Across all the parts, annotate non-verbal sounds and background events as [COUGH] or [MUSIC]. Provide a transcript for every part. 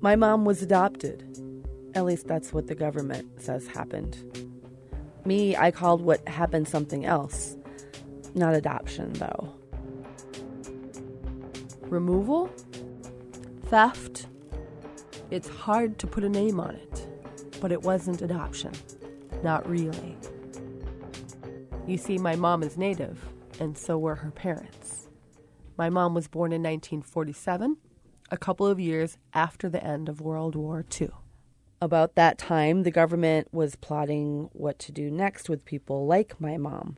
My mom was adopted. At least that's what the government says happened. Me, I called what happened something else. Not adoption, though. Removal? Theft? It's hard to put a name on it, but it wasn't adoption. Not really. You see, my mom is native, and so were her parents. My mom was born in 1947, a couple of years after the end of World War II. About that time, the government was plotting what to do next with people like my mom.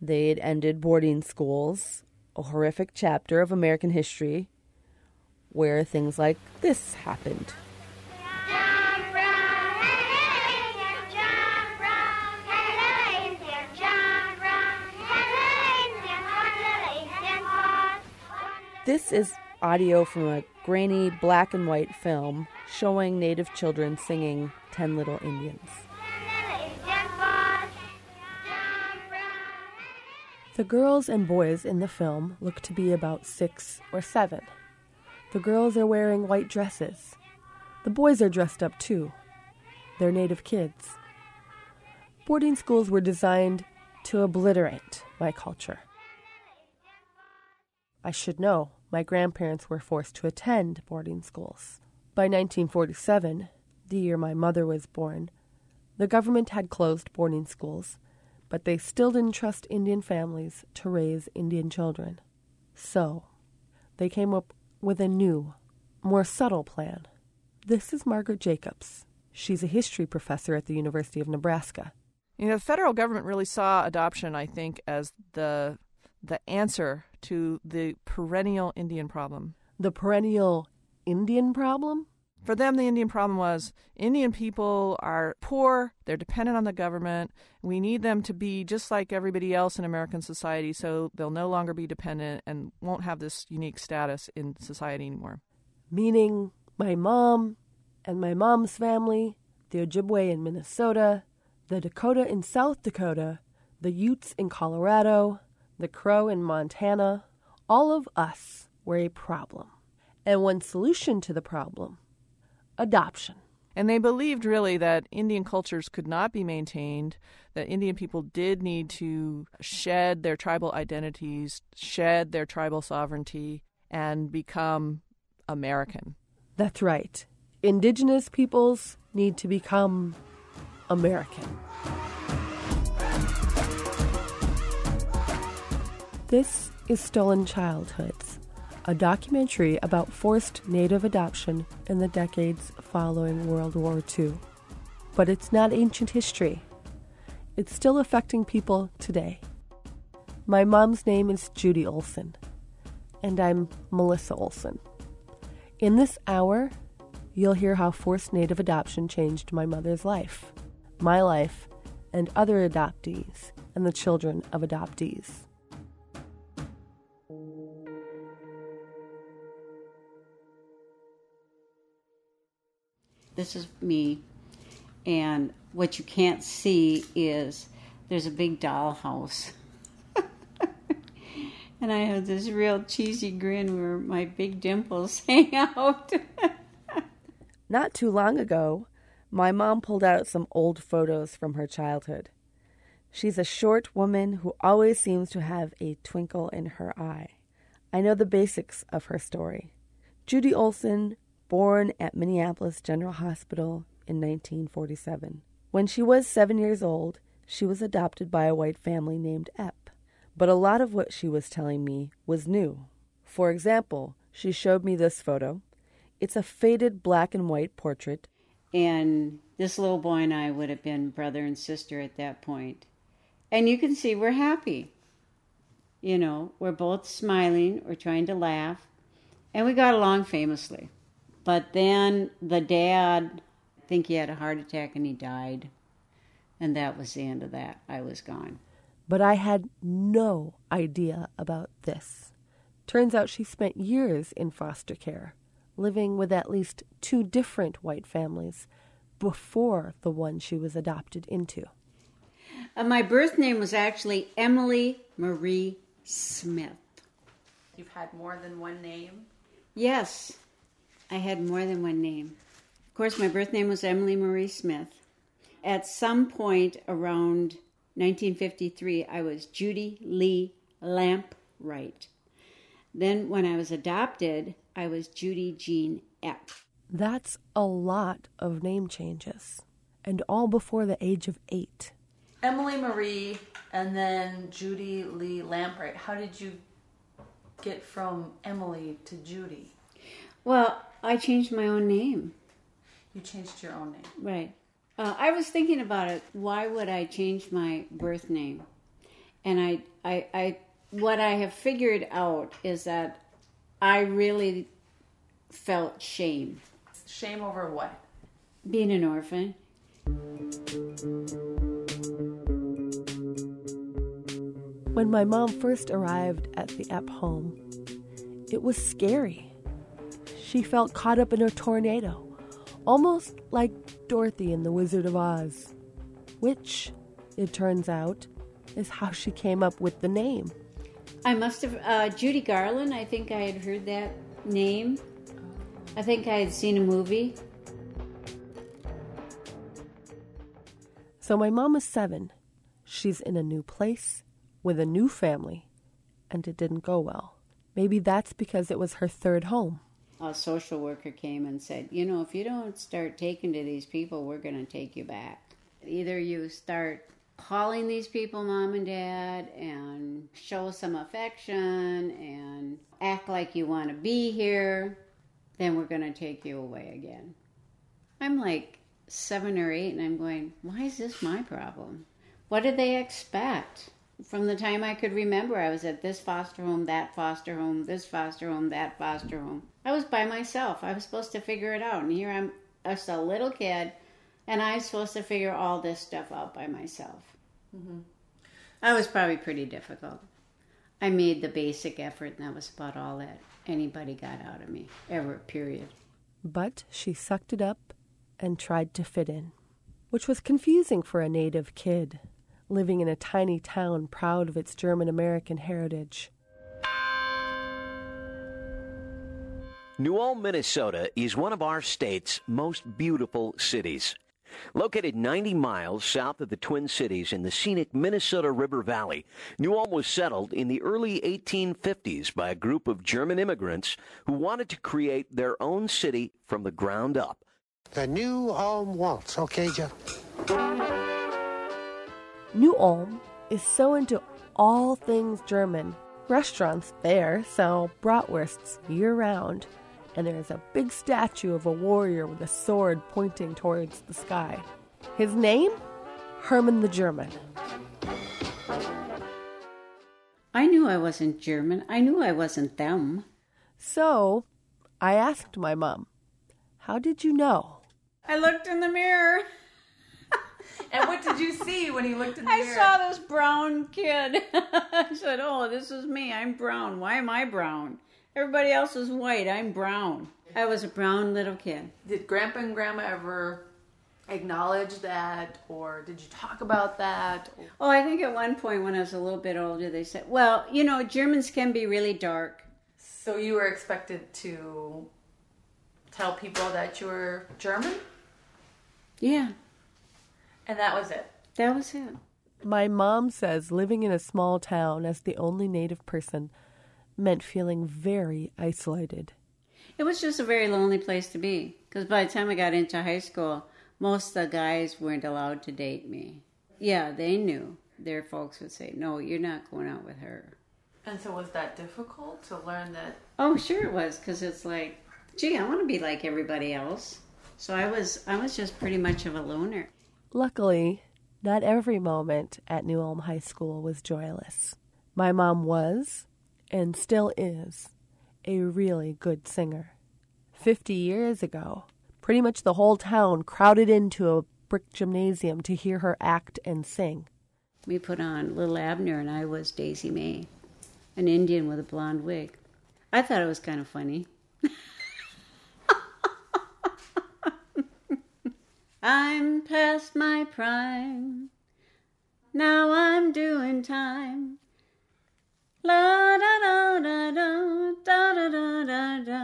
They'd ended boarding schools, a horrific chapter of American history where things like this happened. This is audio from a grainy black and white film showing native children singing Ten Little Indians. The girls and boys in the film look to be about six or seven. The girls are wearing white dresses. The boys are dressed up too. They're native kids. Boarding schools were designed to obliterate my culture. I should know, my grandparents were forced to attend boarding schools. By 1947, the year my mother was born, the government had closed boarding schools but they still didn't trust Indian families to raise Indian children. So, they came up with a new, more subtle plan. This is Margaret Jacobs. She's a history professor at the University of Nebraska. You know, the federal government really saw adoption, I think, as the the answer to the perennial Indian problem. The perennial Indian problem? For them, the Indian problem was Indian people are poor, they're dependent on the government. We need them to be just like everybody else in American society so they'll no longer be dependent and won't have this unique status in society anymore. Meaning, my mom and my mom's family, the Ojibwe in Minnesota, the Dakota in South Dakota, the Utes in Colorado, the Crow in Montana, all of us were a problem. And one solution to the problem adoption. And they believed really that Indian cultures could not be maintained, that Indian people did need to shed their tribal identities, shed their tribal sovereignty, and become American. That's right. Indigenous peoples need to become American. This is Stolen Childhoods a documentary about forced native adoption in the decades following World War II. But it's not ancient history, it's still affecting people today. My mom's name is Judy Olson, and I'm Melissa Olson. In this hour, you'll hear how forced native adoption changed my mother's life, my life, and other adoptees, and the children of adoptees. This is me. And what you can't see is there's a big dollhouse. [LAUGHS] and I have this real cheesy grin where my big dimples [LAUGHS] hang out. Not too long ago, my mom pulled out some old photos from her childhood. She's a short woman who always seems to have a twinkle in her eye. I know the basics of her story. Judy Olson born at Minneapolis General Hospital in 1947. When she was seven years old, she was adopted by a white family named Epp. But a lot of what she was telling me was new. For example, she showed me this photo. It's a faded black and white portrait. And this little boy and I would have been brother and sister at that point. And you can see we're happy. You know, we're both smiling, we're trying to laugh, and we got along famously. But then the dad, I think he had a heart attack and he died. And that was the end of that. I was gone. But I had no idea about this. Turns out she spent years in foster care, living with at least two different white families before the one she was adopted into. Uh, my birth name was actually Emily Marie Smith. You've had more than one name? Yes, I had more than one name. Of course, my birth name was Emily Marie Smith. At some point around 1953, I was Judy Lee Lampright. Then, when I was adopted, I was Judy Jean Epp. That's a lot of name changes, and all before the age of eight. Emily Marie and then Judy Lee Lampright. How did you get from Emily to Judy? Well, I changed my own name. You changed your own name. Right. Uh, I was thinking about it. Why would I change my birth name? And I, I, I, what I have figured out is that I really felt shame. Shame over what? Being an orphan. When my mom first arrived at the Epp home, it was scary. She felt caught up in a tornado, almost like Dorothy in The Wizard of Oz, which, it turns out, is how she came up with the name. I must have, uh, Judy Garland, I think I had heard that name. I think I had seen a movie. So my mom is seven. She's in a new place with a new family, and it didn't go well. Maybe that's because it was her third home. A social worker came and said, You know, if you don't start taking to these people, we're going to take you back. Either you start calling these people mom and dad and show some affection and act like you want to be here, then we're going to take you away again. I'm like seven or eight, and I'm going, Why is this my problem? What did they expect? From the time I could remember, I was at this foster home, that foster home, this foster home, that foster home. I was by myself. I was supposed to figure it out. And here I'm just a little kid, and I'm supposed to figure all this stuff out by myself. Mm-hmm. That was probably pretty difficult. I made the basic effort, and that was about all that anybody got out of me, ever, period. But she sucked it up and tried to fit in, which was confusing for a native kid living in a tiny town proud of its German American heritage. New Ulm, Minnesota is one of our state's most beautiful cities. Located 90 miles south of the Twin Cities in the scenic Minnesota River Valley, New Ulm was settled in the early 1850s by a group of German immigrants who wanted to create their own city from the ground up. The New Ulm Waltz, okay, Jeff? New Ulm is so into all things German. Restaurants there sell bratwursts year round, and there is a big statue of a warrior with a sword pointing towards the sky. His name? Herman the German. I knew I wasn't German. I knew I wasn't them. So I asked my mom, How did you know? I looked in the mirror. [LAUGHS] And what did you see when he looked in the I mirror? I saw this brown kid. [LAUGHS] I said, Oh, this is me. I'm brown. Why am I brown? Everybody else is white. I'm brown. I was a brown little kid. Did Grandpa and Grandma ever acknowledge that, or did you talk about that? Oh, I think at one point when I was a little bit older, they said, Well, you know, Germans can be really dark. So you were expected to tell people that you were German, Yeah, and that was it. that was it. My mom says living in a small town as the only native person meant feeling very isolated. It was just a very lonely place to be because by the time I got into high school, most of the guys weren't allowed to date me. Yeah, they knew. Their folks would say, No, you're not going out with her. And so was that difficult to learn that? Oh, sure it was because it's like, gee, I want to be like everybody else. So I was, I was just pretty much of a loner. Luckily, not every moment at New Ulm High School was joyless. My mom was, and still is, a really good singer. Fifty years ago, pretty much the whole town crowded into a brick gymnasium to hear her act and sing. We put on Little Abner and I was Daisy Mae, an Indian with a blonde wig. I thought it was kind of funny. I'm past my prime. Now I'm doing time. La da da da da. da da da.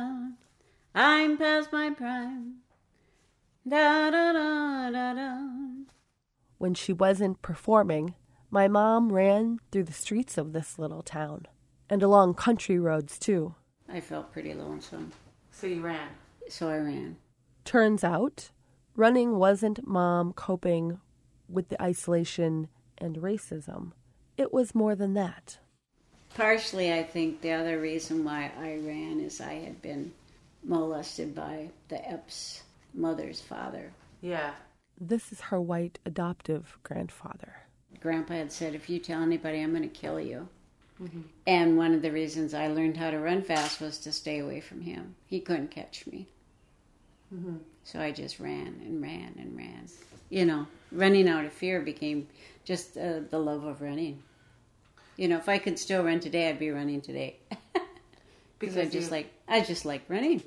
I'm past my prime. Da da da da da. When she wasn't performing, my mom ran through the streets of this little town and along country roads too. I felt pretty lonesome, So you ran. so I ran. Turns out, running wasn't mom coping with the isolation and racism. It was more than that. Partially, I think the other reason why I ran is I had been molested by the Epps mother's father. Yeah. This is her white adoptive grandfather. Grandpa had said, If you tell anybody, I'm going to kill you. And one of the reasons I learned how to run fast was to stay away from him. He couldn't catch me. So I just ran and ran and ran. You know, running out of fear became just uh, the love of running. You know, if I could still run today, I'd be running today. [LAUGHS] because I just you- like I just like running.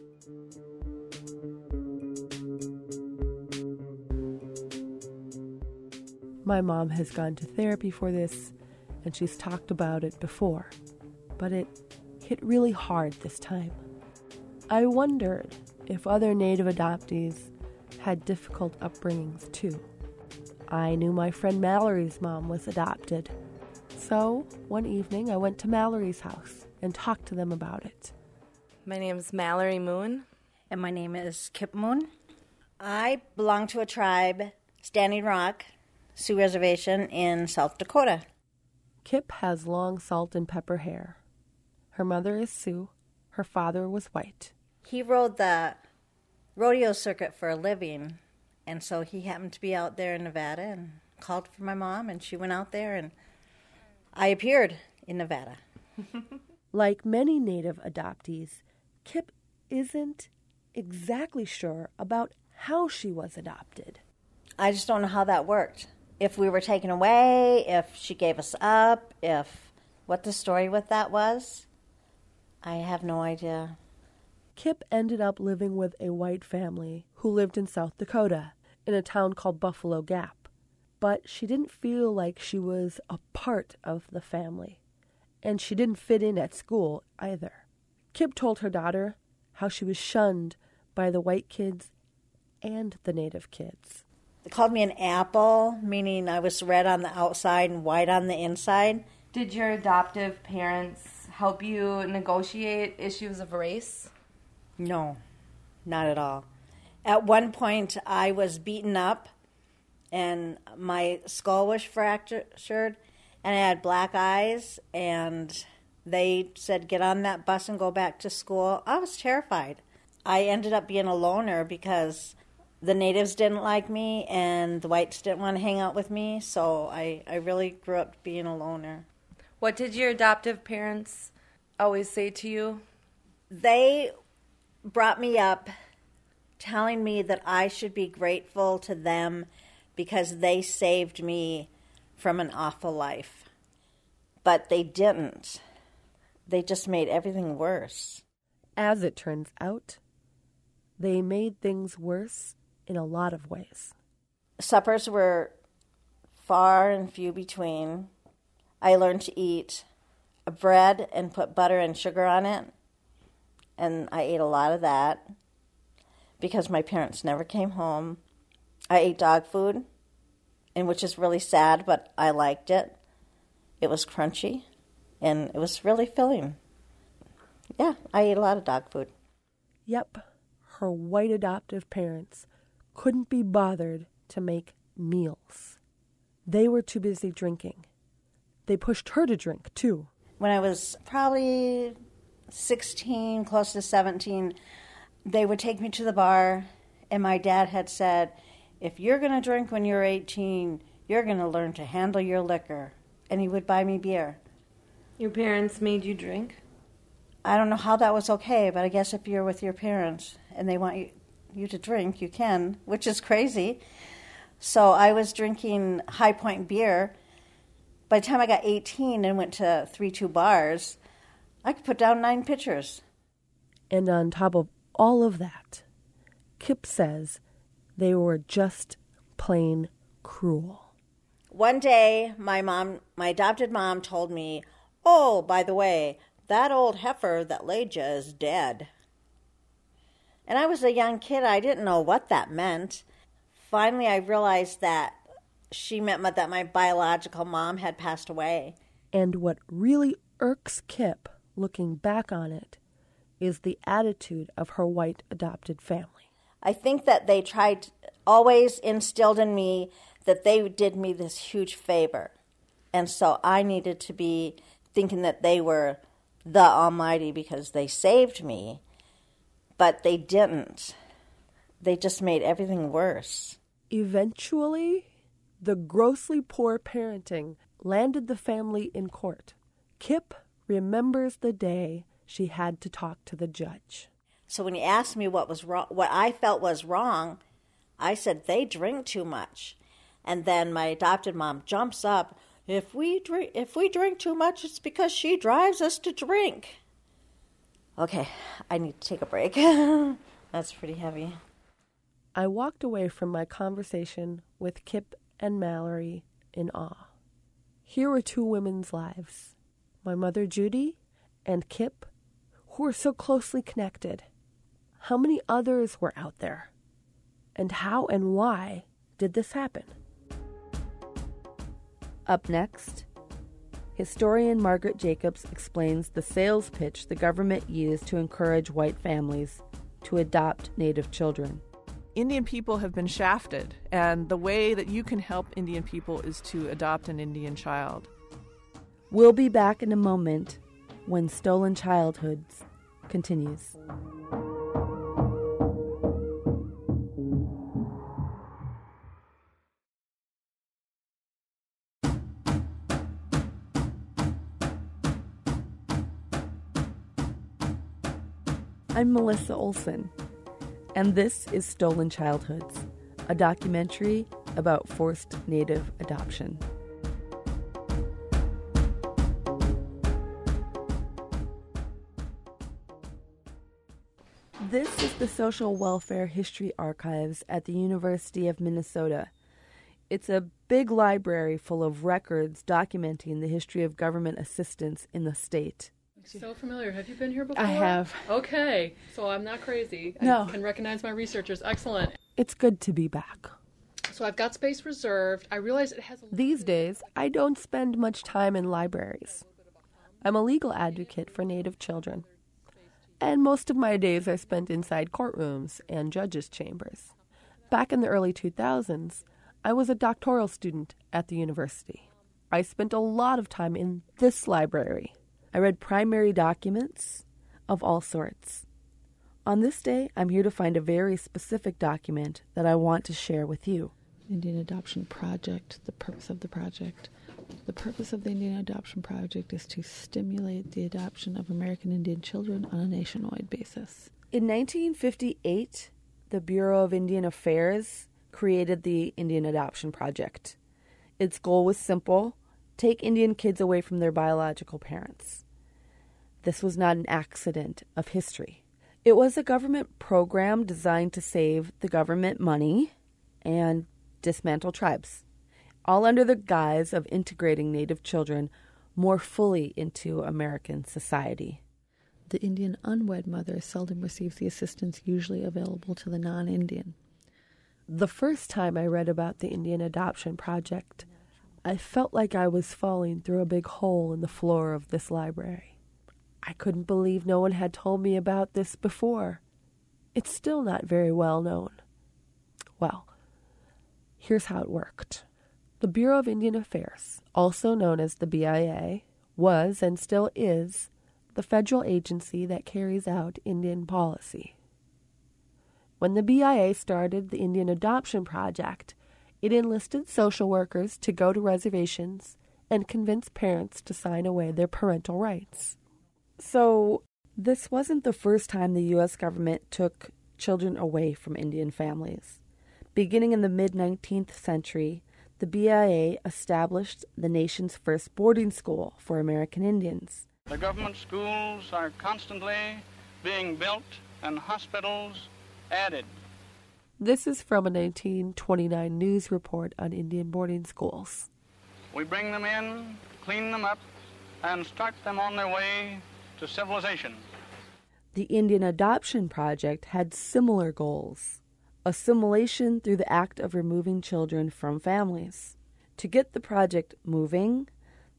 My mom has gone to therapy for this, and she's talked about it before, but it hit really hard this time. I wondered if other Native adoptees had difficult upbringings too. I knew my friend Mallory's mom was adopted, so one evening I went to Mallory's house and talked to them about it. My name is Mallory Moon. and my name is Kip Moon. I belong to a tribe, Standing Rock Sioux Reservation in South Dakota. Kip has long salt and pepper hair. Her mother is Sioux, her father was white. He rode the rodeo circuit for a living, and so he happened to be out there in Nevada and called for my mom, and she went out there, and I appeared in Nevada. [LAUGHS] Like many Native adoptees, Kip isn't exactly sure about how she was adopted. I just don't know how that worked. If we were taken away, if she gave us up, if what the story with that was, I have no idea. Kip ended up living with a white family who lived in South Dakota in a town called Buffalo Gap. But she didn't feel like she was a part of the family, and she didn't fit in at school either. Kip told her daughter how she was shunned by the white kids and the native kids. They called me an apple, meaning I was red on the outside and white on the inside. Did your adoptive parents help you negotiate issues of race? No, not at all. At one point, I was beaten up and my skull was fractured, and I had black eyes, and they said, Get on that bus and go back to school. I was terrified. I ended up being a loner because the natives didn't like me and the whites didn't want to hang out with me, so I, I really grew up being a loner. What did your adoptive parents always say to you? they brought me up telling me that I should be grateful to them because they saved me from an awful life. But they didn't. They just made everything worse. As it turns out, they made things worse in a lot of ways. Suppers were far and few between. I learned to eat bread and put butter and sugar on it, and I ate a lot of that because my parents never came home. I ate dog food, and which is really sad, but I liked it. It was crunchy, and it was really filling. Yeah, I ate a lot of dog food. Yep, her white adoptive parents couldn't be bothered to make meals. They were too busy drinking. They pushed her to drink, too. when I was probably 16, close to 17, they would take me to the bar, and my dad had said, If you're going to drink when you're 18, you're going to learn to handle your liquor. And he would buy me beer. Your parents made you drink? I don't know how that was okay, but I guess if you're with your parents and they want you, you to drink, you can, which is crazy. So I was drinking High Point beer. By the time I got 18 and went to 3 2 bars, I could put down nine pitchers. And on top of all of that, Kip says they were just plain cruel. One day, my mom, my adopted mom, told me, "Oh, by the way, that old heifer that laid you is dead." And I was a young kid, I didn't know what that meant. Finally, I realized that she meant that my biological mom had passed away. And what really irks Kip, looking back on it, is the attitude of her white adopted family. I think that they tried, always instilled in me that they did me this huge favor. And so I needed to be thinking that they were the Almighty because they saved me, but they didn't. They just made everything worse. Eventually, the grossly poor parenting landed the family in court. Kip remembers the day she had to talk to the judge. So when he asked me what was wrong, what I felt was wrong, I said they drink too much. And then my adopted mom jumps up, if we drink if we drink too much, it's because she drives us to drink. Okay, I need to take a break. [LAUGHS] That's pretty heavy. I walked away from my conversation with Kip and Mallory in awe. Here were two women's lives my mother Judy and Kip, who were so closely connected. How many others were out there? And how and why did this happen? Up next, historian Margaret Jacobs explains the sales pitch the government used to encourage white families to adopt Native children. Indian people have been shafted, and the way that you can help Indian people is to adopt an Indian child. We'll be back in a moment when Stolen Childhoods continues. I'm Melissa Olson, and this is Stolen Childhoods, a documentary about forced native adoption. This is the Social Welfare History Archives at the University of Minnesota. It's a big library full of records documenting the history of government assistance in the state. So familiar. Have you been here before? I have. Okay, so I'm not crazy. No. I can recognize my researchers. Excellent. It's good to be back. So I've got space reserved. I realize it has a These days, I don't spend much time in libraries. I'm a legal advocate for Native children, and most of my days are spent inside courtrooms and judges' chambers. Back in the early 2000s, I was a doctoral student at the university. I spent a lot of time in this library. I read primary documents of all sorts. On this day, I'm here to find a very specific document that I want to share with you. Indian Adoption Project, the purpose of the project. The purpose of the Indian Adoption Project is to stimulate the adoption of American Indian children on a nationwide basis. In 1958, the Bureau of Indian Affairs created the Indian Adoption Project. Its goal was simple take Indian kids away from their biological parents. This was not an accident of history. It was a government program designed to save the government money and dismantle tribes, all under the guise of integrating Native children more fully into American society. The Indian unwed mother seldom receives the assistance usually available to the non Indian. The first time I read about the Indian Adoption Project, I felt like I was falling through a big hole in the floor of this library. I couldn't believe no one had told me about this before. It's still not very well known. Well, here's how it worked. The Bureau of Indian Affairs, also known as the BIA, was and still is the federal agency that carries out Indian policy. When the BIA started the Indian Adoption Project, it enlisted social workers to go to reservations and convince parents to sign away their parental rights. So, this wasn't the first time the U.S. government took children away from Indian families. Beginning in the mid 19th century, the BIA established the nation's first boarding school for American Indians. The government schools are constantly being built and hospitals added. This is from a 1929 news report on Indian boarding schools. We bring them in, clean them up, and start them on their way to civilization. The Indian Adoption Project had similar goals assimilation through the act of removing children from families. To get the project moving,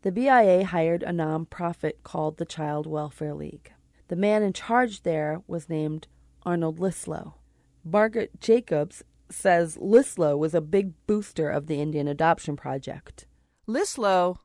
the BIA hired a nonprofit called the Child Welfare League. The man in charge there was named Arnold Lyslo. Margaret Jacobs says Lyslo was a big booster of the Indian Adoption Project. Lyslo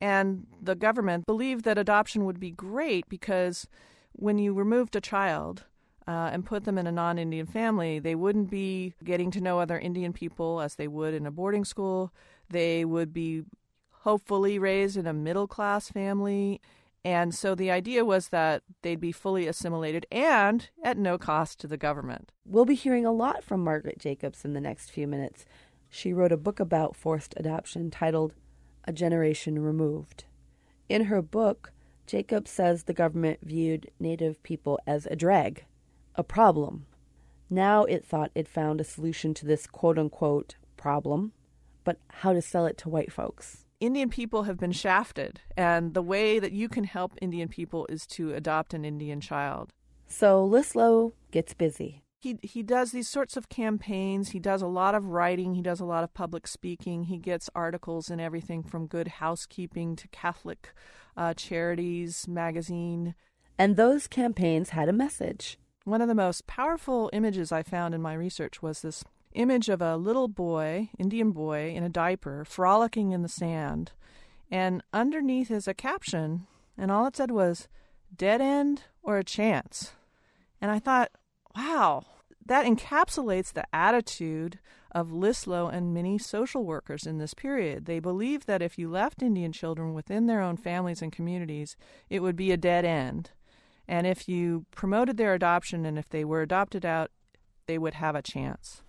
and the government believed that adoption would be great because when you removed a child uh, and put them in a non Indian family, they wouldn't be getting to know other Indian people as they would in a boarding school. They would be hopefully raised in a middle class family. And so the idea was that they'd be fully assimilated and at no cost to the government. We'll be hearing a lot from Margaret Jacobs in the next few minutes. She wrote a book about forced adoption titled A Generation Removed. In her book, Jacobs says the government viewed Native people as a drag, a problem. Now it thought it found a solution to this quote unquote problem, but how to sell it to white folks. Indian people have been shafted, and the way that you can help Indian people is to adopt an Indian child. So Lyslo gets busy. He he does these sorts of campaigns. He does a lot of writing. He does a lot of public speaking. He gets articles in everything from Good Housekeeping to Catholic uh, Charities magazine. And those campaigns had a message. One of the most powerful images I found in my research was this image of a little boy, Indian boy, in a diaper, frolicking in the sand. And underneath is a caption, and all it said was, dead end or a chance. And I thought, wow, that encapsulates the attitude of Lyslo and many social workers in this period. They believed that if you left Indian children within their own families and communities, it would be a dead end. And if you promoted their adoption and if they were adopted out, they would have a chance.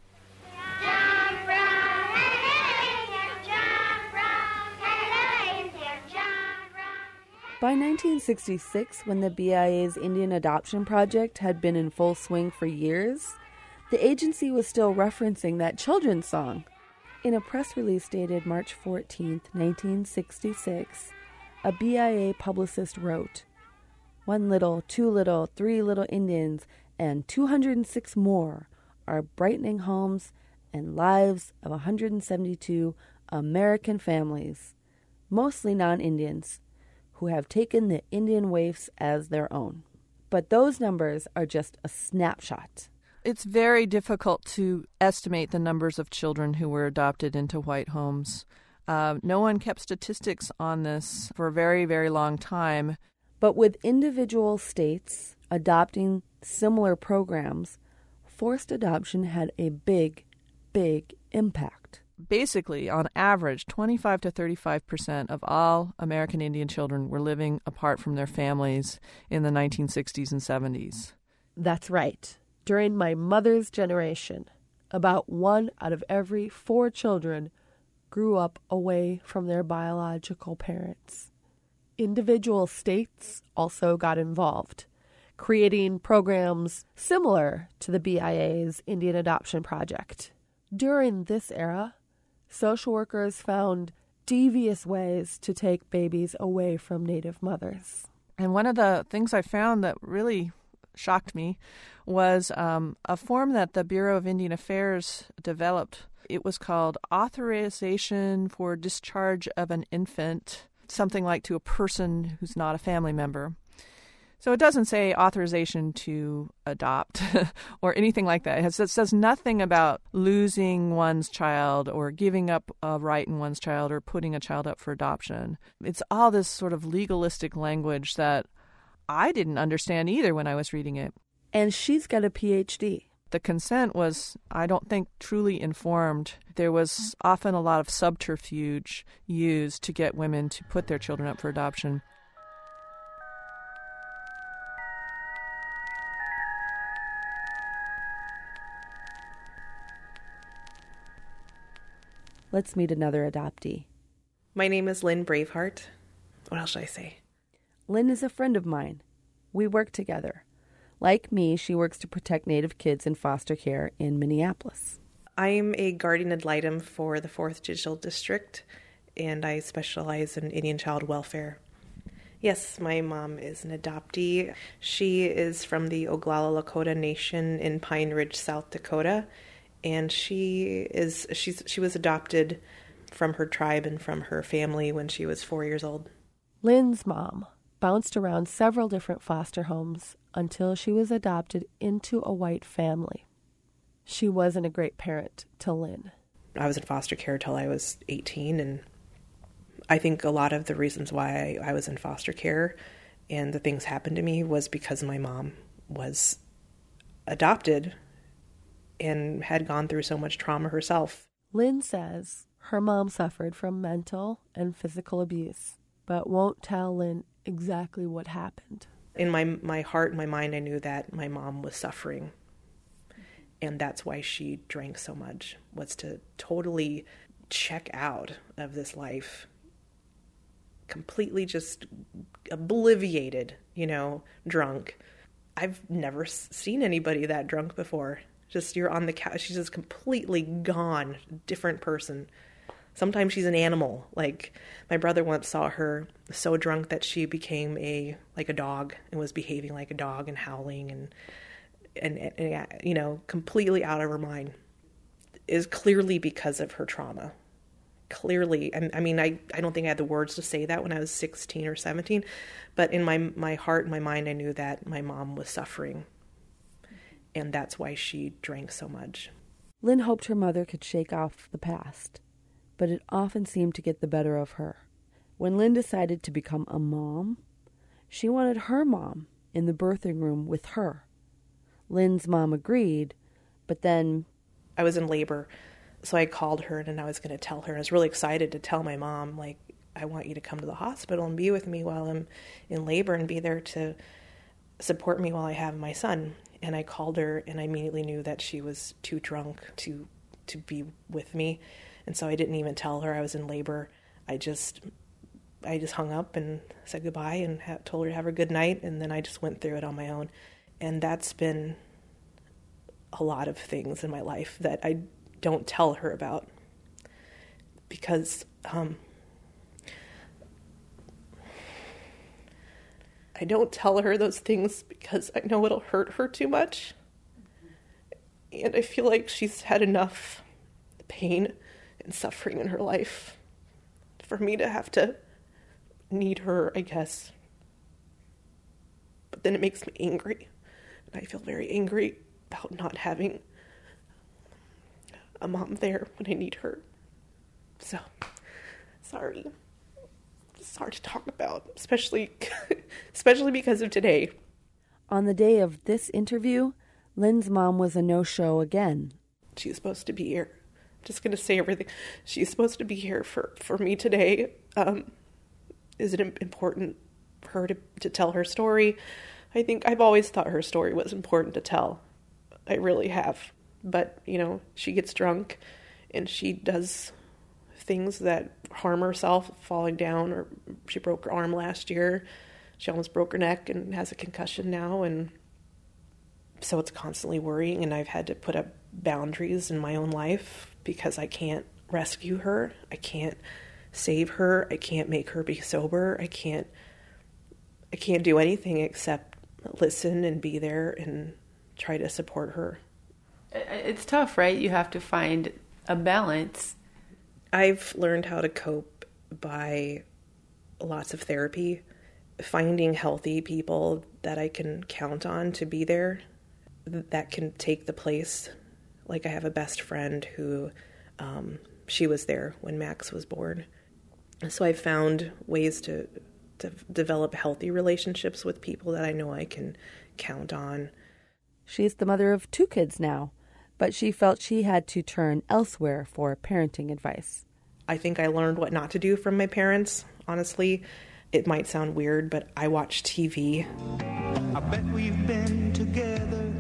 By 1966, when the BIA's Indian Adoption Project had been in full swing for years, the agency was still referencing that children's song. In a press release dated March 14, 1966, a BIA publicist wrote, One little, two little, three little Indians, and 206 more are brightening homes and lives of 172 American families, mostly non Indians who have taken the Indian waifs as their own. But those numbers are just a snapshot. It's very difficult to estimate the numbers of children who were adopted into white homes. Uh, no one kept statistics on this for a very, very long time. But with individual states adopting similar programs, forced adoption had a big, big impact basically, on average, 25 to 35 percent of all American Indian children were living apart from their families in the 1960s and 70s. That's right. During my mother's generation, about one out of every four children grew up away from their biological parents. Individual states also got involved, creating programs similar to the BIA's Indian Adoption Project. During this era, social workers found devious ways to take babies away from Native mothers. And one of the things I found that really shocked me was um, a form that the Bureau of Indian Affairs developed. It was called Authorization for Discharge of an Infant, something like to a person who's not a family member. So it doesn't say authorization to adopt [LAUGHS] or anything like that. It, has, it, says nothing about losing one's child or giving up a right in one's child or putting a child up for adoption. It's all this sort of legalistic language that I didn't understand either when I was reading it. And she's got a PhD. The consent was, I don't think, truly informed. There was often a lot of subterfuge used to get women to put their children up for adoption. Let's meet another adoptee. My name is Lynn Braveheart. What else should I say? Lynn is a friend of mine. We work together. Like me, she works to protect Native kids in foster care in Minneapolis. I'm a guardian ad litem for the 4th Judicial District, and I specialize in Indian child welfare. Yes, my mom is an adoptee. She is from the Oglala Lakota Nation in Pine Ridge, South Dakota, and she is she's she was adopted from her tribe and from her family when she was 4 years old. Lynn's mom bounced around several different foster homes until she was adopted into a white family. She wasn't a great parent to Lynn. I was in foster care till I was 18 and I think a lot of the reasons why I, I was in foster care and the things happened to me was because my mom was adopted and had gone through so much trauma herself. Lynn says her mom suffered from mental and physical abuse, but won't tell Lynn exactly what happened. In my my heart, my mind, I knew that my mom was suffering, and that's why she drank so much. Was to totally check out of this life, completely just obliviated, you know, drunk. I've never seen anybody that drunk before. Just you're on the couch, she's just completely gone, different person. Sometimes she's an animal. Like my brother once saw her so drunk that she became a like a dog and was behaving like a dog and howling and and, and you know completely out of her mind. Is clearly because of her trauma. Clearly, I, I mean, I, I don't think I had the words to say that when I was 16 or 17, but in my my heart and my mind, I knew that my mom was suffering, and that's why she drank so much. Lynn hoped her mother could shake off the past but it often seemed to get the better of her. When Lynn decided to become a mom, she wanted her mom in the birthing room with her. Lynn's mom agreed, but then. I was in labor, so I called her and I was going to tell her. I was really excited to tell my mom, like, I want you to come to the hospital and be with me while I'm in labor and be there to support me while I have my son. And I called her and I immediately knew that she was too drunk to to be with me. And so I didn't even tell her I was in labor. I just I just hung up and said goodbye and ha- told her to have a good night and then I just went through it on my own. And that's been a lot of things in my life that I don't tell her about because um, I don't tell her those things because I know it'll hurt her too much. And I feel like she's had enough pain and suffering in her life for me to have to need her, I guess. But then it makes me angry. And I feel very angry about not having a mom there when I need her. So, sorry. It's hard to talk about, especially [LAUGHS] especially because of today. On the day of this interview, Lynn's mom was a no-show again. She's supposed to be here I'm just going to say everything. She's supposed to be here for, for me today. Um, is it important for her to, to tell her story? I think I've always thought her story was important to tell. I really have. But, you know, she gets drunk and she does things that harm herself, falling down, or she broke her arm last year. She almost broke her neck and has a concussion now. And so it's constantly worrying. And I've had to put up boundaries in my own life because I can't rescue her. I can't save her. I can't make her be sober. I can't I can't do anything except listen and be there and try to support her. It's tough, right? You have to find a balance. I've learned how to cope by lots of therapy, finding healthy people that I can count on to be there that can take the place like I have a best friend who um, she was there when Max was born. So I've found ways to to develop healthy relationships with people that I know I can count on. She's the mother of two kids now, but she felt she had to turn elsewhere for parenting advice. I think I learned what not to do from my parents, honestly. It might sound weird, but I watch TV. I bet we've been together.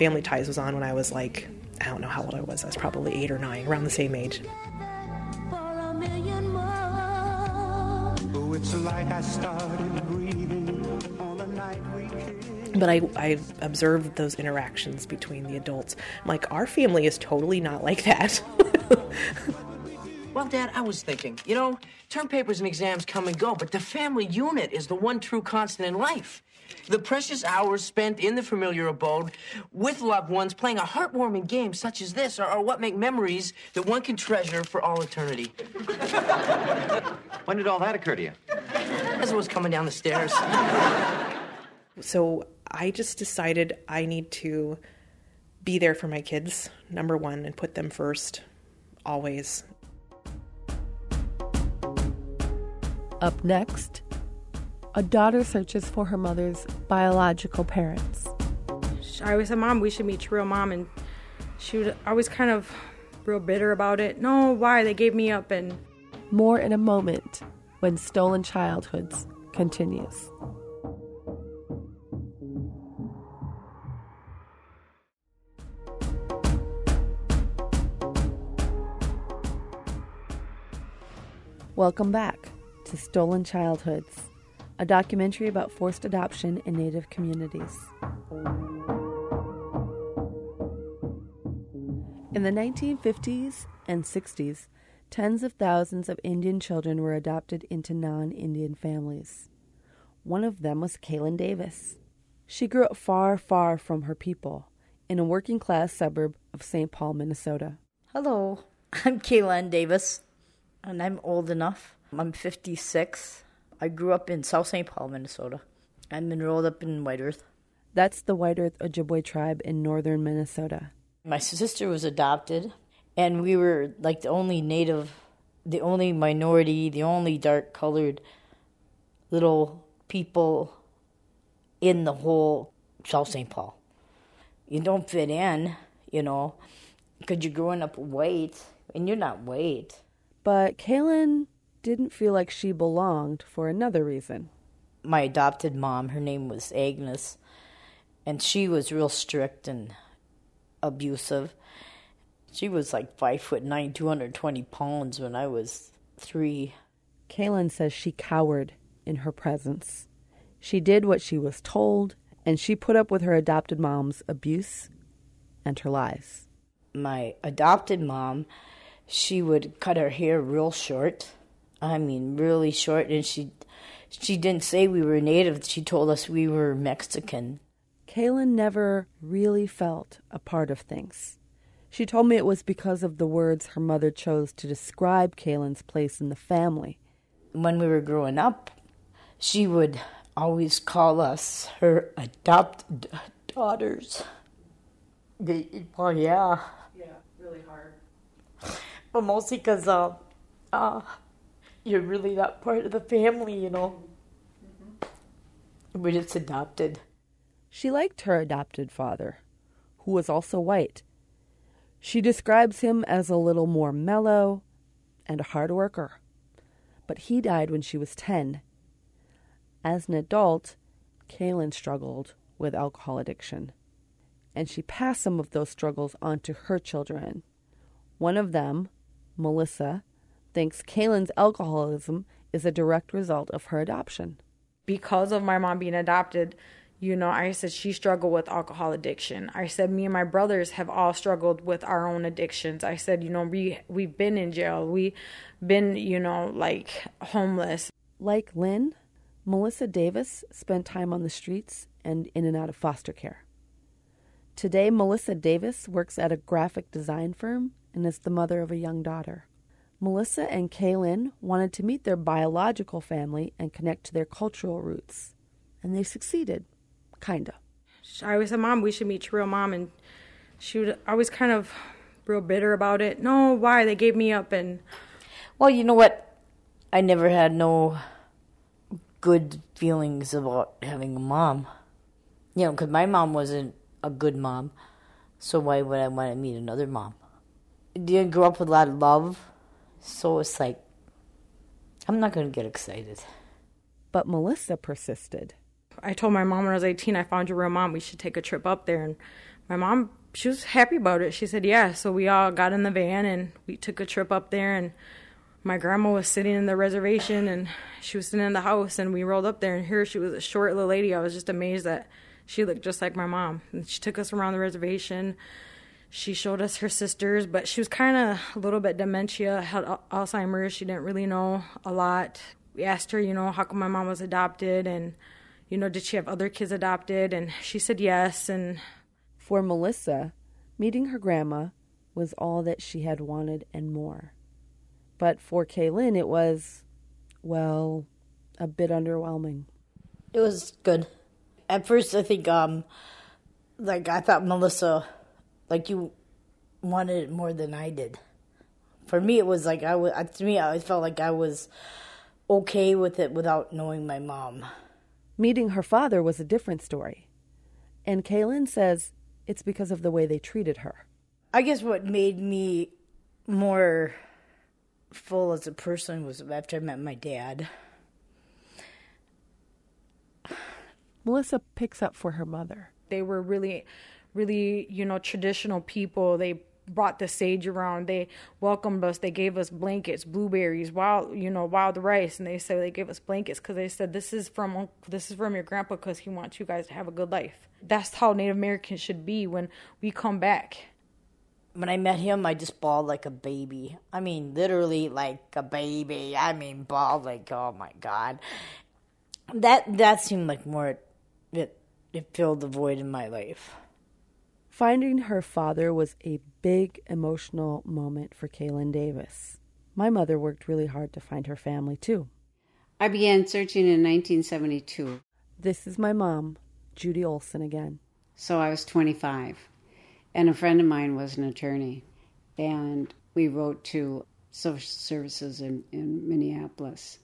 Family Ties was on when I was like I don't know how old I was. I was probably eight or nine, around the same age. But I, I observed those interactions between the adults. I'm like, our family is totally not like that. [LAUGHS] Well, Dad, I was thinking, you know, term papers and exams come and go, but the family unit is the one true constant in life. The precious hours spent in the familiar abode with loved ones playing a heartwarming game such as this are, are what make memories that one can treasure for all eternity. When did all that occur to you? As I was coming down the stairs. So I just decided I need to be there for my kids, number one, and put them first, always. Up next, a daughter searches for her mother's biological parents. I always said, Mom, we should meet your real mom. And she was always kind of real bitter about it. No, why? They gave me up. And More in a moment when Stolen Childhoods continues. Welcome back to Stolen Childhoods, a documentary about forced adoption in Native communities. In the 1950s and 60s, tens of thousands of Indian children were adopted into non Indian families. One of them was Kaylin Davis. She grew up far, far from her people in a working class suburb of St. Paul, Minnesota. Hello, [LAUGHS] I'm Kaylin Davis, and I'm old enough. I'm 56. I grew up in South St. Paul, Minnesota. I'm enrolled up in White Earth. That's the White Earth Ojibwe tribe in northern Minnesota. My sister was adopted, and we were like the only native, the only minority, the only dark colored little people in the whole South St. Paul. You don't fit in, you know, because you're growing up white, and you're not white. But Kaylin didn't feel like she belonged for another reason. My adopted mom, her name was Agnes, and she was real strict and abusive. She was like five foot nine, 220 pounds when I was three. Kaylin says she cowered in her presence. She did what she was told, and she put up with her adopted mom's abuse and her lies. My adopted mom, she would cut her hair real short. I mean, really short, and she she didn't say we were native. She told us we were Mexican. Kaylin never really felt a part of things. She told me it was because of the words her mother chose to describe Kaylin's place in the family. When we were growing up, she would always call us her adopted daughters. They- Well, yeah, Yeah, really hard. But mostly because uh, uh, you're really that part of the family, you know. We're just adopted. She liked her adopted father, who was also white. She describes him as a little more mellow and a hard worker. But he died when she was 10. As an adult, Kaylin struggled with alcohol addiction, and she passed some of those struggles on to her children. One of them, Melissa, thinks Kaylin's alcoholism is a direct result of her adoption. because of my mom being adopted, you know, I said she struggled with alcohol addiction. I said me and my brothers have all struggled with our own addictions. I said, you know, we we've been in jail. We been, you know, like homeless. Like Lynn, Melissa Davis spent time on the streets and in and out of foster care. Today, Melissa Davis works at a graphic design firm and is the mother of a young daughter. Melissa and Kaylin wanted to meet their biological family and connect to their cultural roots, and they succeeded, kinda. I always said, Mom, we should meet your real mom. And she would always kind of real bitter about it. No, why? They gave me up. And Well, you know what? I never had no good feelings about having a mom. You know, because my mom wasn't a good mom. So why would I want to meet another mom? I didn't grow up with a lot of love. So it's like, I'm not going to get excited. But Melissa persisted. I told my mom when I was 18, I found your real mom. We should take a trip up there. And my mom, she was happy about it. She said, yeah. So we all got in the van and we took a trip up there. And my grandma was sitting in the reservation and she was sitting in the house. And we rolled up there. And here she was a short little lady. I was just amazed that she looked just like my mom. And she took us around the reservation. She showed us her sisters, but she was kind of a little bit dementia, had Alzheimer's. She didn't really know a lot. We asked her, you know, how come my mom was adopted and, you know, did she have other kids adopted? And she said yes. And for Melissa, meeting her grandma was all that she had wanted and more. But for Kaylin, it was, well, a bit underwhelming. It was good. At first, I think, um, like, I thought Melissa like you wanted it more than I did. For me, it was like I was. To me, I felt like I was okay with it without knowing my mom. Meeting her father was a different story, and Kaylin says it's because of the way they treated her. I guess what made me more full as a person was after I met my dad. Melissa picks up for her mother. They were really really, you know, traditional people. They brought the sage around. They welcomed us. They gave us blankets, blueberries, wild, you know, wild rice, and they said they gave us blankets because they said this is from this is from your grandpa because he wants you guys to have a good life. That's how Native Americans should be when we come back. When I met him, I just bawled like a baby. I mean, literally like a baby. I mean, bawled like, oh my god. That that seemed like more it it filled the void in my life. Finding her father was a big emotional moment for Kaylin Davis. My mother worked really hard to find her family, too. I began searching in 1972. This is my mom, Judy Olson, again. So I was 25, and a friend of mine was an attorney, and we wrote to social services in, in Minneapolis.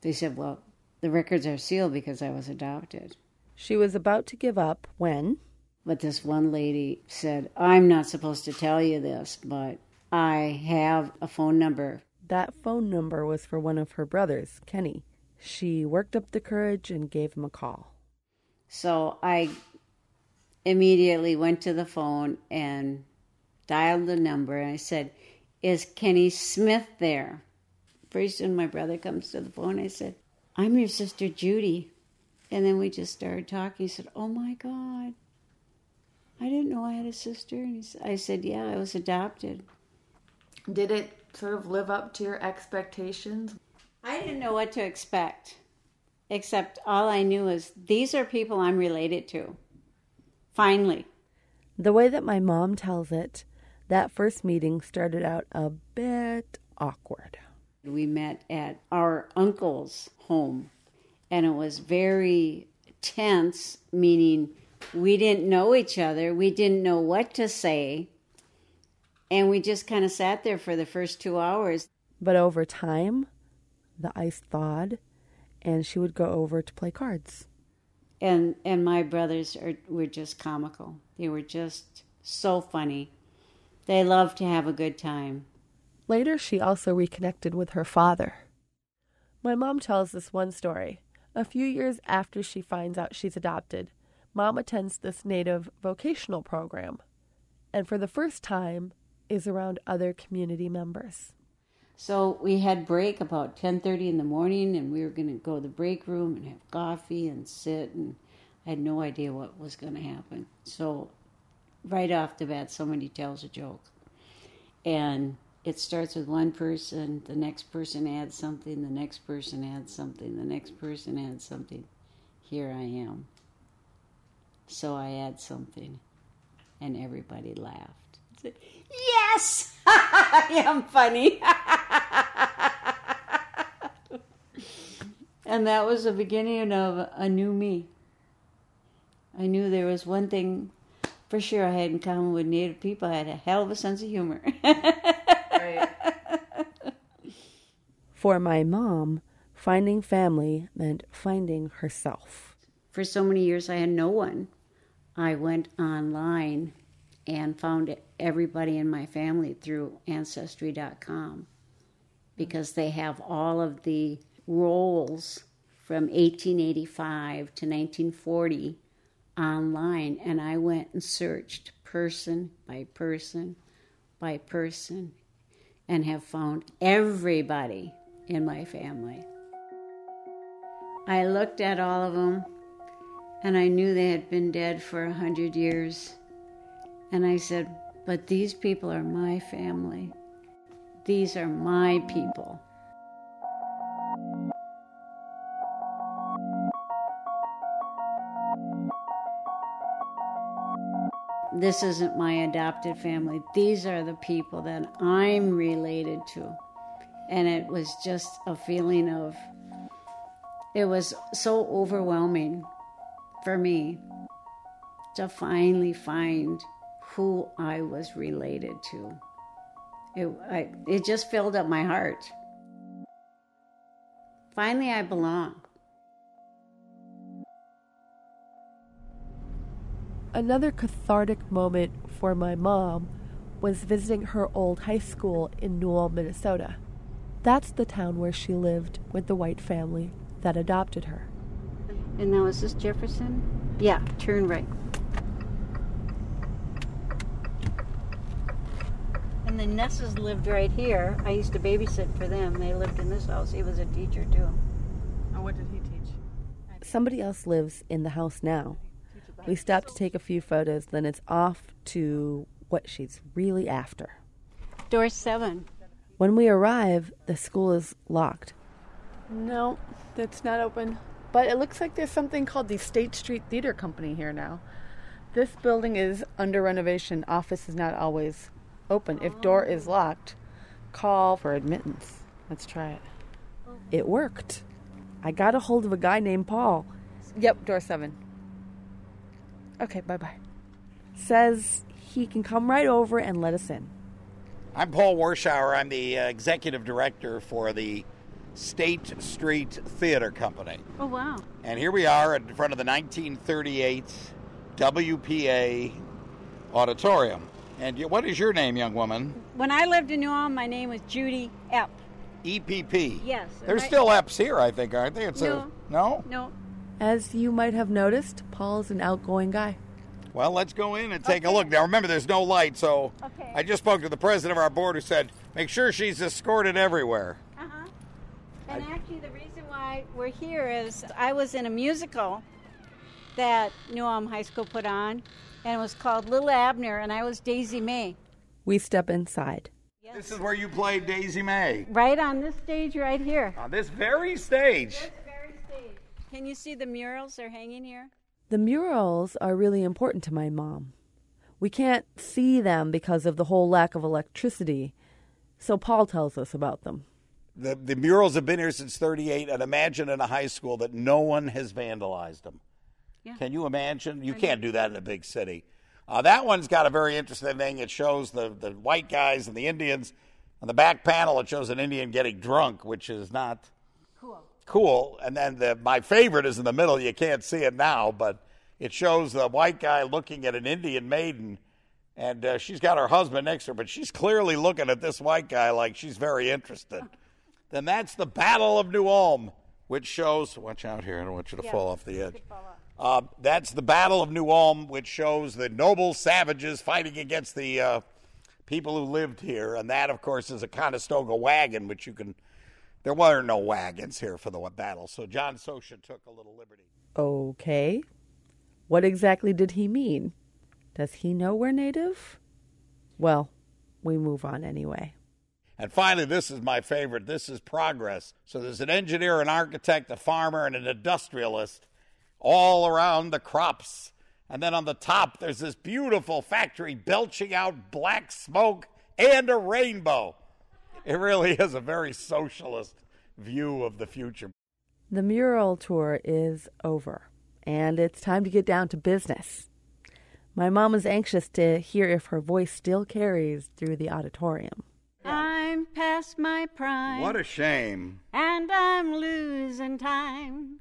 They said, Well, the records are sealed because I was adopted. She was about to give up when but this one lady said, I'm not supposed to tell you this, but I have a phone number. That phone number was for one of her brothers, Kenny. She worked up the courage and gave him a call. So I immediately went to the phone and dialed the number and I said, Is Kenny Smith there? Pretty soon my brother comes to the phone. I said, I'm your sister Judy. And then we just started talking. He said, Oh my God. I didn't know I had a sister. And I said, Yeah, I was adopted. Did it sort of live up to your expectations? I didn't know what to expect, except all I knew is these are people I'm related to. Finally. The way that my mom tells it, that first meeting started out a bit awkward. We met at our uncle's home, and it was very tense, meaning we didn't know each other. We didn't know what to say. And we just kind of sat there for the first two hours. But over time, the ice thawed, and she would go over to play cards. And and my brothers are, were just comical. They were just so funny. They loved to have a good time. Later, she also reconnected with her father. My mom tells this one story. A few years after she finds out she's adopted, mom attends this native vocational program and for the first time is around other community members. So we had break about 10:30 in the morning and we were going to go to the break room and have coffee and sit and I had no idea what was going to happen. So right off the bat somebody tells a joke. And it starts with one person, the next person adds something, the next person adds something, the next person adds something. Here I am. So I add something, and everybody laughed. Said, yes, [LAUGHS] I am funny. [LAUGHS] and that was the beginning of a new me. I knew there was one thing for sure I had in common with Native people. I had a hell of a sense of humor. right. [LAUGHS] For my mom, finding family meant finding herself. For so many years, I had no one. I went online and found everybody in my family through Ancestry.com because they have all of the rolls from 1885 to 1940 online. And I went and searched person by person by person and have found everybody in my family. I looked at all of them and I knew they had been dead for a hundred years. And I said, But these people are my family. These are my people. This isn't my adopted family. These are the people that I'm related to. And it was just a feeling of, it was so overwhelming for me to finally find who I was related to. It, I, it just filled up my heart. Finally, I belong. Another cathartic moment for my mom was visiting her old high school in New Ulm, Minnesota. That's the town where she lived with the white family that adopted her. And now is this Jefferson? Yeah, turn right. And the Nesses lived right here. I used to babysit for them. They lived in this house. He was a teacher too. And what did he teach? Somebody else lives in the house now. We stop to take a few photos, then it's off to what she's really after. Door seven. When we arrive, the school is locked. No, that's not open. But it looks like there's something called the State Street Theater Company here now. This building is under renovation. Office is not always open. If door is locked, call for admittance. Let's try it. It worked. I got a hold of a guy named Paul. Yep, door seven. Okay, bye bye. Says he can come right over and let us in. I'm Paul Warshauer. I'm the uh, executive director for the State Street Theater Company. Oh, wow. And here we are in front of the 1938 WPA Auditorium. And what is your name, young woman? When I lived in New Ulm, my name was Judy Epp. EPP. Yes. There's I- still Epps here, I think, aren't they? It's No. a no. No. As you might have noticed, Paul's an outgoing guy. Well, let's go in and take a look. Now, remember, there's no light, so Okay. I just spoke to the president of our board who said, make sure she's escorted everywhere. And actually, the reason why we're here is I was in a musical that New Ulm High School put on, and it was called Little Abner, and I was Daisy Mae. We step inside. This is where you played Daisy Mae. Right on this stage right here. On this very stage. this very stage. Can you see the murals they're hanging here? The murals are really important to my mom. We can't see them because of the whole lack of electricity, so Paul tells us about them. The, the murals have been here since 38, and imagine in a high school that no one has vandalized them. Yeah. Can you imagine? You can't do that in a big city. Uh, that one's got a very interesting thing. It shows the, the white guys and the Indians. On the back panel, it shows an Indian getting drunk, which is not Cool. cool. And then the, my favorite is in the middle. You can't see it now, but it shows the white guy looking at an Indian maiden, and uh, she's got her husband next to her, but she's clearly looking at this white guy like she's very interested. Then that's the Battle of New Ulm, which shows. Watch out here! I don't want you to Yeah, fall off the edge. could fall off. Uh, that's the Battle of New Ulm, which shows the noble savages fighting against the uh, people who lived here, and that, of course, is a Conestoga wagon, which you can. There were no wagons here for the battle, so John Sosha took a little liberty. Okay. What exactly did he mean? Does he know we're native? Well, we move on anyway. And finally, this is my favorite. This is progress. So there's an engineer, an architect, a farmer, and an industrialist all around the crops. And then on the top, there's this beautiful factory belching out black smoke and a rainbow. It really is a very socialist view of the future. The mural tour is over, and it's time to get down to business. My mom is anxious to hear if her voice still carries through the auditorium. I'm past my prime. What a shame. And I'm losing time.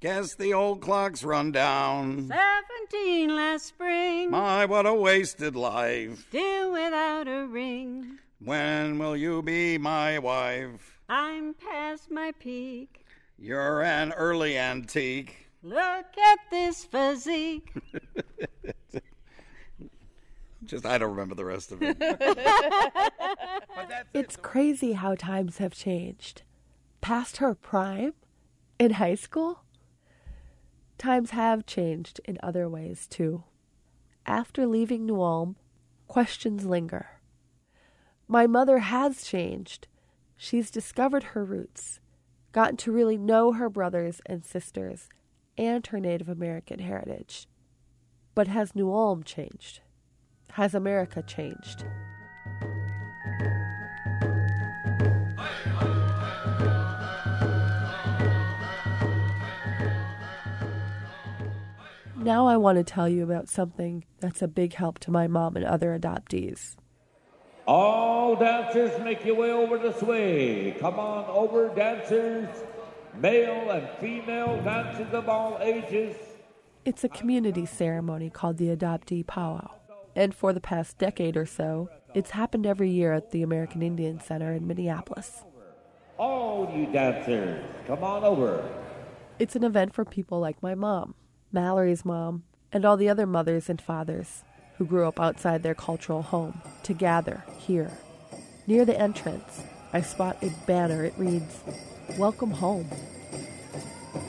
Guess the old clock's run down. Seventeen last spring. My, what a wasted life. Still without a ring. When will you be my wife? I'm past my peak. You're an early antique. Look at this physique. [LAUGHS] Just, I don't remember the rest of [LAUGHS] it. It's crazy how times have changed. Past her prime in high school? Times have changed in other ways too. After leaving New Ulm, questions linger. My mother has changed. She's discovered her roots, gotten to really know her brothers and sisters, and her Native American heritage. But has New Ulm changed? Has America changed? Now I want to tell you about something that's a big help to my mom and other adoptees. All dancers, make your way over this way. Come on over, dancers, male and female dancers of all ages. It's a community ceremony called the Adoptee Powwow. And for the past decade or so, it's happened every year at the American Indian Center in Minneapolis. All you dancers, come on over. It's an event for people like my mom, Mallory's mom, and all the other mothers and fathers who grew up outside their cultural home to gather here. Near the entrance, I spot a banner. It reads, Welcome home.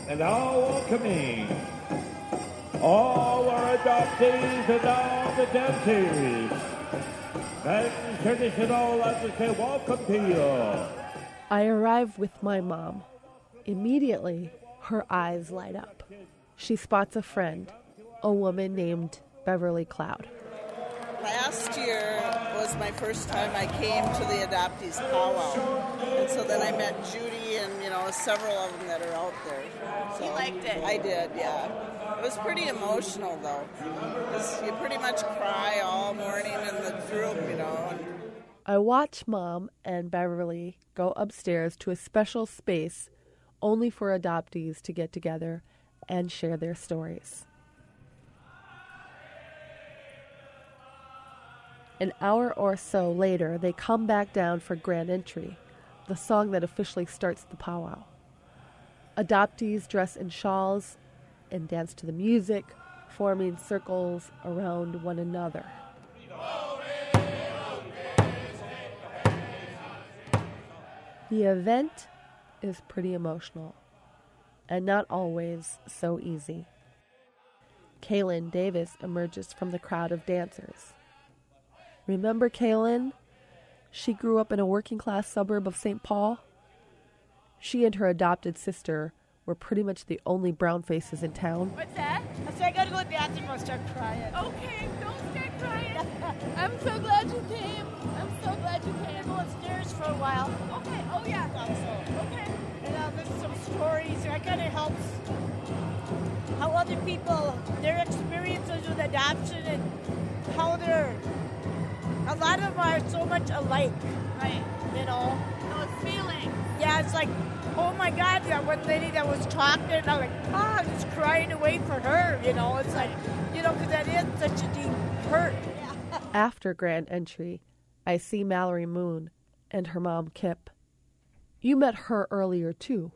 And now welcoming all our adoptees and all the dancers. And traditional, as we say, welcome to you. I arrive with my mom. Immediately, her eyes light up. She spots a friend, a woman named Beverly Cloud. Last year was my first time I came to the adoptees powwow, and so then I met Judy and you know several of them that are out there. So You liked it? I did, yeah. It was pretty emotional though, 'cause you pretty much cry all morning in the group, you know. I watch Mom and Beverly go upstairs to a special space only for adoptees to get together and share their stories. An hour or so later, they come back down for grand entry, the song that officially starts the powwow. Adoptees dress in shawls and dance to the music, forming circles around one another. The event is pretty emotional and not always so easy. Kaylin Davis emerges from the crowd of dancers. Remember Kaylin? She grew up in a working class suburb of St. Paul. She and her adopted sister were pretty much the only brown faces in town. What's that? I said I gotta go to the bathroom or start crying. Okay, don't start crying. [LAUGHS] I'm so glad you came. I'm so glad you came. Go upstairs for a while. Okay, oh yeah. Okay. And uh, I'll listen some stories. That kind of helps how other people, their experiences with adoption and how they're, a lot of them are so much alike. Right. You know? Those feelings. Yeah, it's like, oh my God, that one lady that was talking, and I'm like, oh, I'm just crying away for her, you know? It's like, you know, because that is such a deep hurt. After grand entry, I see Mallory Moon and her mom Kip. You met her earlier too.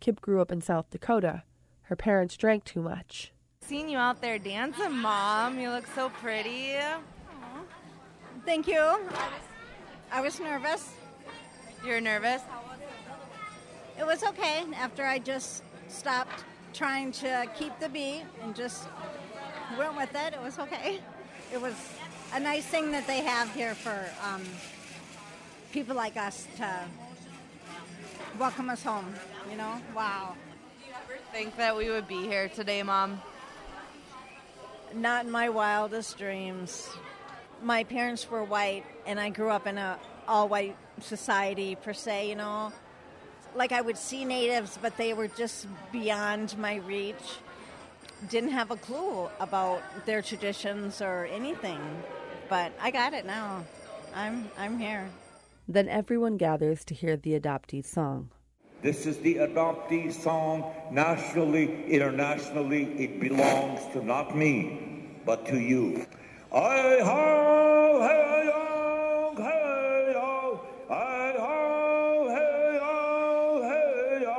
Kip grew up in South Dakota. Her parents drank too much. Seeing you out there dancing, Mom, you look so pretty. Thank you. I was nervous. You're nervous? It was okay after I just stopped trying to keep the beat and just went with it. It was okay. It was a nice thing that they have here for um, people like us to welcome us home. You know, wow. Think that we would be here today, Mom? Not in my wildest dreams. My parents were white, and I grew up in a all white society per se. You know, like I would see natives, but they were just beyond my reach. Didn't have a clue about their traditions or anything, but I got it now. I'm I'm here. Then everyone gathers to hear the adoptee song. This is the adoptee song. Nationally, internationally, it belongs to not me, but to you. I ho, hey, yo, hey, yo. I ho, hey, yo, hey, yo.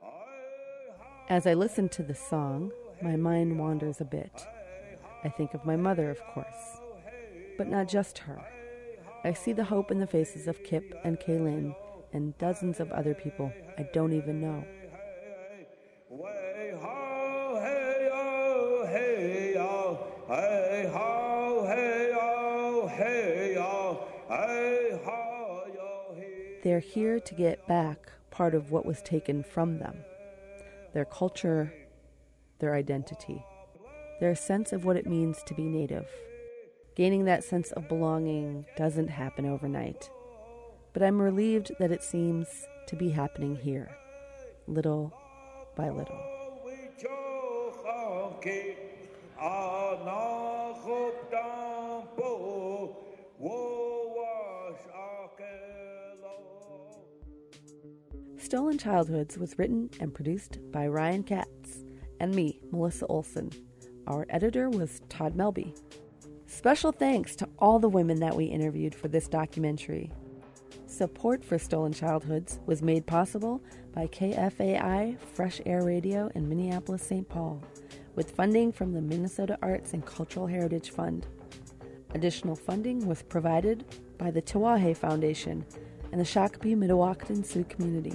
Hey, As I listen to the song, my mind wanders a bit. I think of my mother, of course, but not just her. I see the hope in the faces of Kip and Kaylin and dozens of other people I don't even know. They're here to get back part of what was taken from them their culture, their identity, their sense of what it means to be native. Gaining that sense of belonging doesn't happen overnight, but I'm relieved that it seems to be happening here, little by little. Stolen Childhoods was written and produced by Ryan Katz and me, Melissa Olson. Our editor was Todd Melby. Special thanks to all the women that we interviewed for this documentary. Support for Stolen Childhoods was made possible by KFAI Fresh Air Radio in Minneapolis, St. Paul, with funding from the Minnesota Arts and Cultural Heritage Fund. Additional funding was provided by the Tiwahe Foundation and the Shakopee Mdewakanton Sioux community.